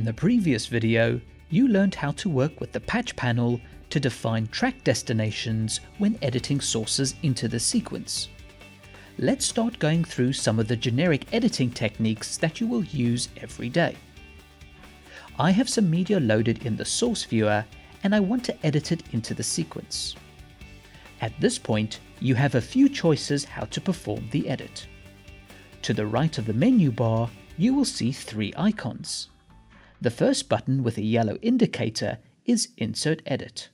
In the previous video, you learned how to work with the patch panel to define track destinations when editing sources into the sequence. Let's start going through some of the generic editing techniques that you will use every day. I have some media loaded in the source viewer and I want to edit it into the sequence. At this point, you have a few choices how to perform the edit. To the right of the menu bar, you will see three icons. The first button with a yellow indicator is Insert Edit.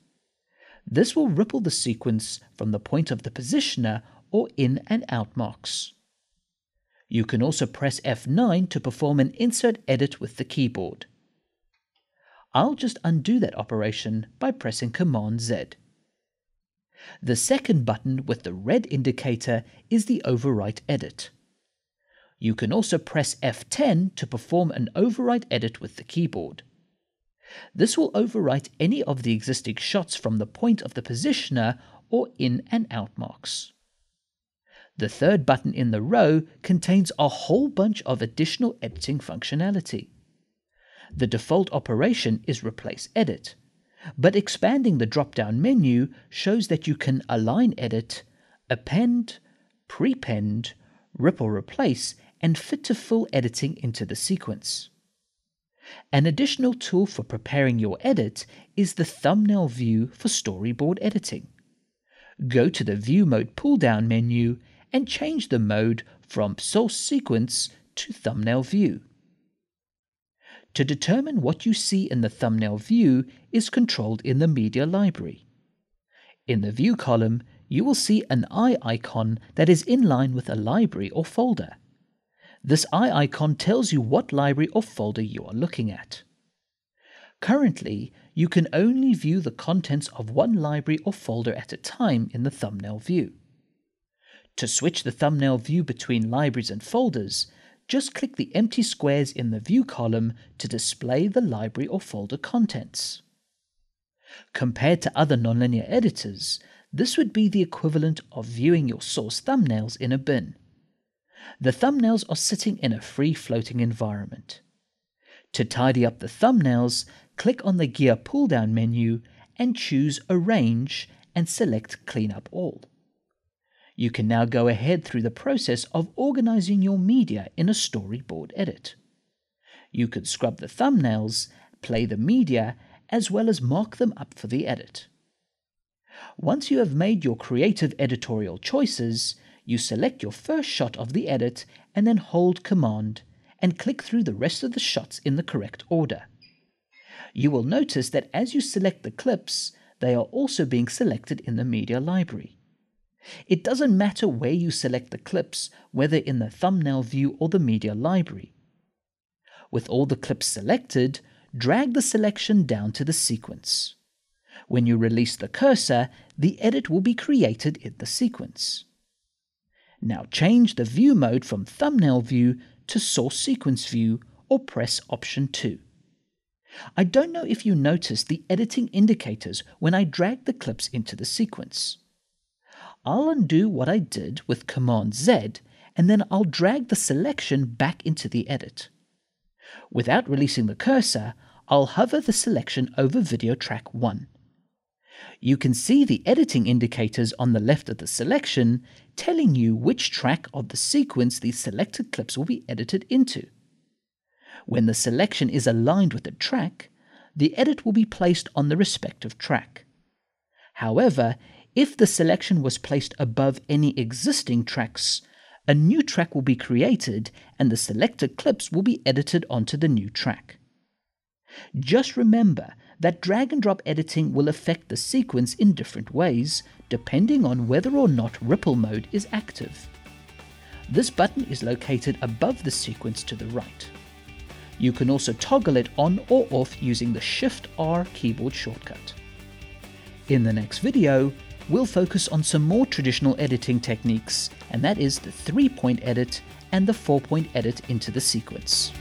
This will ripple the sequence from the point of the positioner or in and out marks. You can also press F9 to perform an insert edit with the keyboard. I'll just undo that operation by pressing Command Z. The second button with the red indicator is the Overwrite Edit. You can also press F10 to perform an overwrite edit with the keyboard. This will overwrite any of the existing shots from the point of the positioner or in and out marks. The third button in the row contains a whole bunch of additional editing functionality. The default operation is Replace Edit, but expanding the drop down menu shows that you can align edit, append, prepend, ripple replace, and fit to fill editing into the sequence. An additional tool for preparing your edit is the thumbnail view for storyboard editing. Go to the View Mode pull down menu and change the mode from Source Sequence to Thumbnail View. To determine what you see in the thumbnail view is controlled in the Media Library. In the View column, you will see an eye icon that is in line with a library or folder. This eye icon tells you what library or folder you are looking at. Currently, you can only view the contents of one library or folder at a time in the thumbnail view. To switch the thumbnail view between libraries and folders, just click the empty squares in the View column to display the library or folder contents. Compared to other nonlinear editors, this would be the equivalent of viewing your source thumbnails in a bin. The thumbnails are sitting in a free floating environment. To tidy up the thumbnails, click on the gear pull down menu and choose Arrange and select Clean Up All. You can now go ahead through the process of organizing your media in a storyboard edit. You can scrub the thumbnails, play the media, as well as mark them up for the edit. Once you have made your creative editorial choices, you select your first shot of the edit and then hold Command and click through the rest of the shots in the correct order. You will notice that as you select the clips, they are also being selected in the media library. It doesn't matter where you select the clips, whether in the thumbnail view or the media library. With all the clips selected, drag the selection down to the sequence. When you release the cursor, the edit will be created in the sequence. Now change the view mode from thumbnail view to source sequence view or press option 2. I don't know if you noticed the editing indicators when I dragged the clips into the sequence. I'll undo what I did with Command Z and then I'll drag the selection back into the edit. Without releasing the cursor, I'll hover the selection over video track 1. You can see the editing indicators on the left of the selection telling you which track of the sequence the selected clips will be edited into. When the selection is aligned with the track, the edit will be placed on the respective track. However, if the selection was placed above any existing tracks, a new track will be created and the selected clips will be edited onto the new track. Just remember that drag and drop editing will affect the sequence in different ways, depending on whether or not ripple mode is active. This button is located above the sequence to the right. You can also toggle it on or off using the Shift R keyboard shortcut. In the next video, we'll focus on some more traditional editing techniques, and that is the three point edit and the four point edit into the sequence.